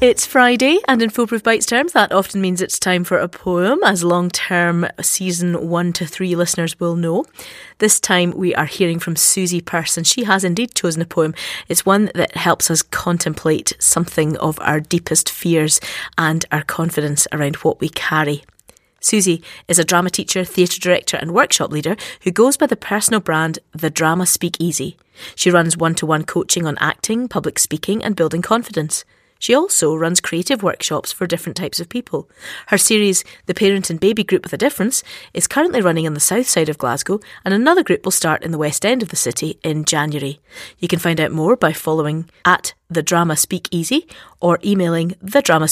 It's Friday, and in Foolproof Bites terms, that often means it's time for a poem, as long term season one to three listeners will know. This time we are hearing from Susie Person. She has indeed chosen a poem. It's one that helps us contemplate something of our deepest fears and our confidence around what we carry. Susie is a drama teacher, theatre director, and workshop leader who goes by the personal brand The Drama Speak Easy. She runs one to one coaching on acting, public speaking, and building confidence. She also runs creative workshops for different types of people. Her series, The Parent and Baby Group with a Difference, is currently running on the south side of Glasgow, and another group will start in the west end of the city in January. You can find out more by following at The Drama Speakeasy or emailing The Drama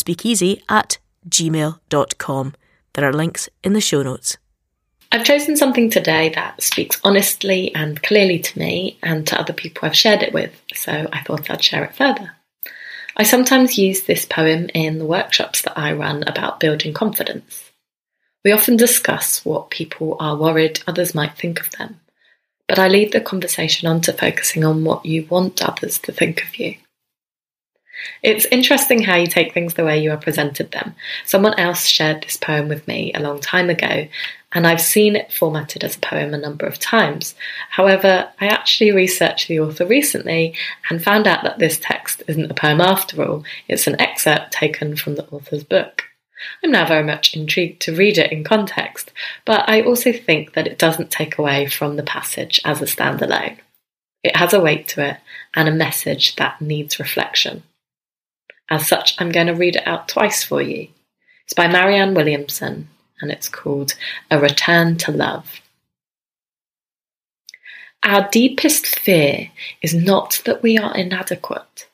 at gmail.com. There are links in the show notes. I've chosen something today that speaks honestly and clearly to me and to other people I've shared it with, so I thought I'd share it further. I sometimes use this poem in the workshops that I run about building confidence. We often discuss what people are worried others might think of them, but I lead the conversation on to focusing on what you want others to think of you. It's interesting how you take things the way you are presented them. Someone else shared this poem with me a long time ago, and I've seen it formatted as a poem a number of times. However, I actually researched the author recently and found out that this text isn't a poem after all, it's an excerpt taken from the author's book. I'm now very much intrigued to read it in context, but I also think that it doesn't take away from the passage as a standalone. It has a weight to it and a message that needs reflection. As such, I'm going to read it out twice for you. It's by Marianne Williamson and it's called A Return to Love. Our deepest fear is not that we are inadequate.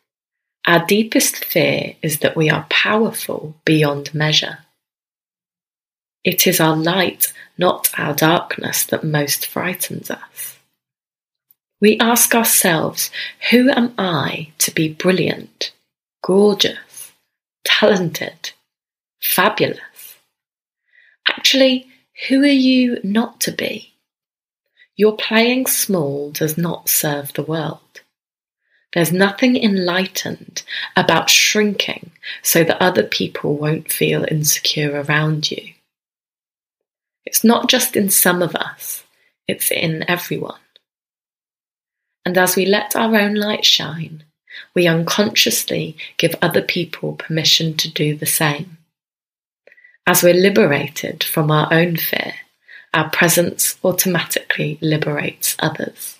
Our deepest fear is that we are powerful beyond measure. It is our light, not our darkness, that most frightens us. We ask ourselves, who am I to be brilliant, gorgeous, talented, fabulous? Actually, who are you not to be? Your playing small does not serve the world. There's nothing enlightened about shrinking so that other people won't feel insecure around you. It's not just in some of us, it's in everyone. And as we let our own light shine, we unconsciously give other people permission to do the same. As we're liberated from our own fear, our presence automatically liberates others.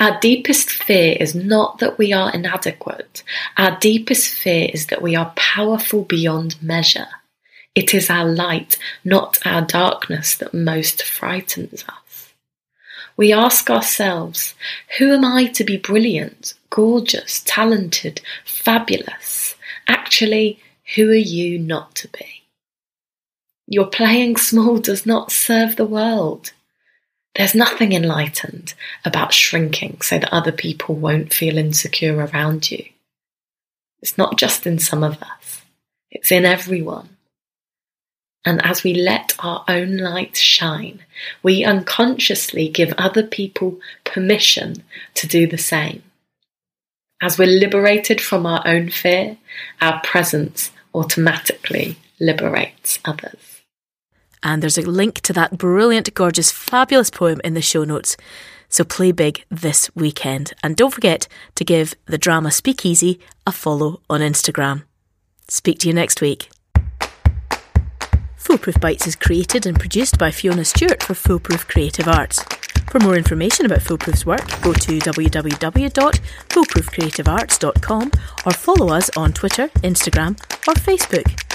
Our deepest fear is not that we are inadequate. Our deepest fear is that we are powerful beyond measure. It is our light, not our darkness, that most frightens us. We ask ourselves, who am I to be brilliant, gorgeous, talented, fabulous? Actually, who are you not to be? Your playing small does not serve the world. There's nothing enlightened about shrinking so that other people won't feel insecure around you. It's not just in some of us, it's in everyone. And as we let our own light shine, we unconsciously give other people permission to do the same. As we're liberated from our own fear, our presence automatically liberates others. And there's a link to that brilliant, gorgeous, fabulous poem in the show notes. So play big this weekend. And don't forget to give the drama Speakeasy a follow on Instagram. Speak to you next week. Foolproof Bites is created and produced by Fiona Stewart for Foolproof Creative Arts. For more information about Foolproof's work, go to www.foolproofcreativearts.com or follow us on Twitter, Instagram, or Facebook.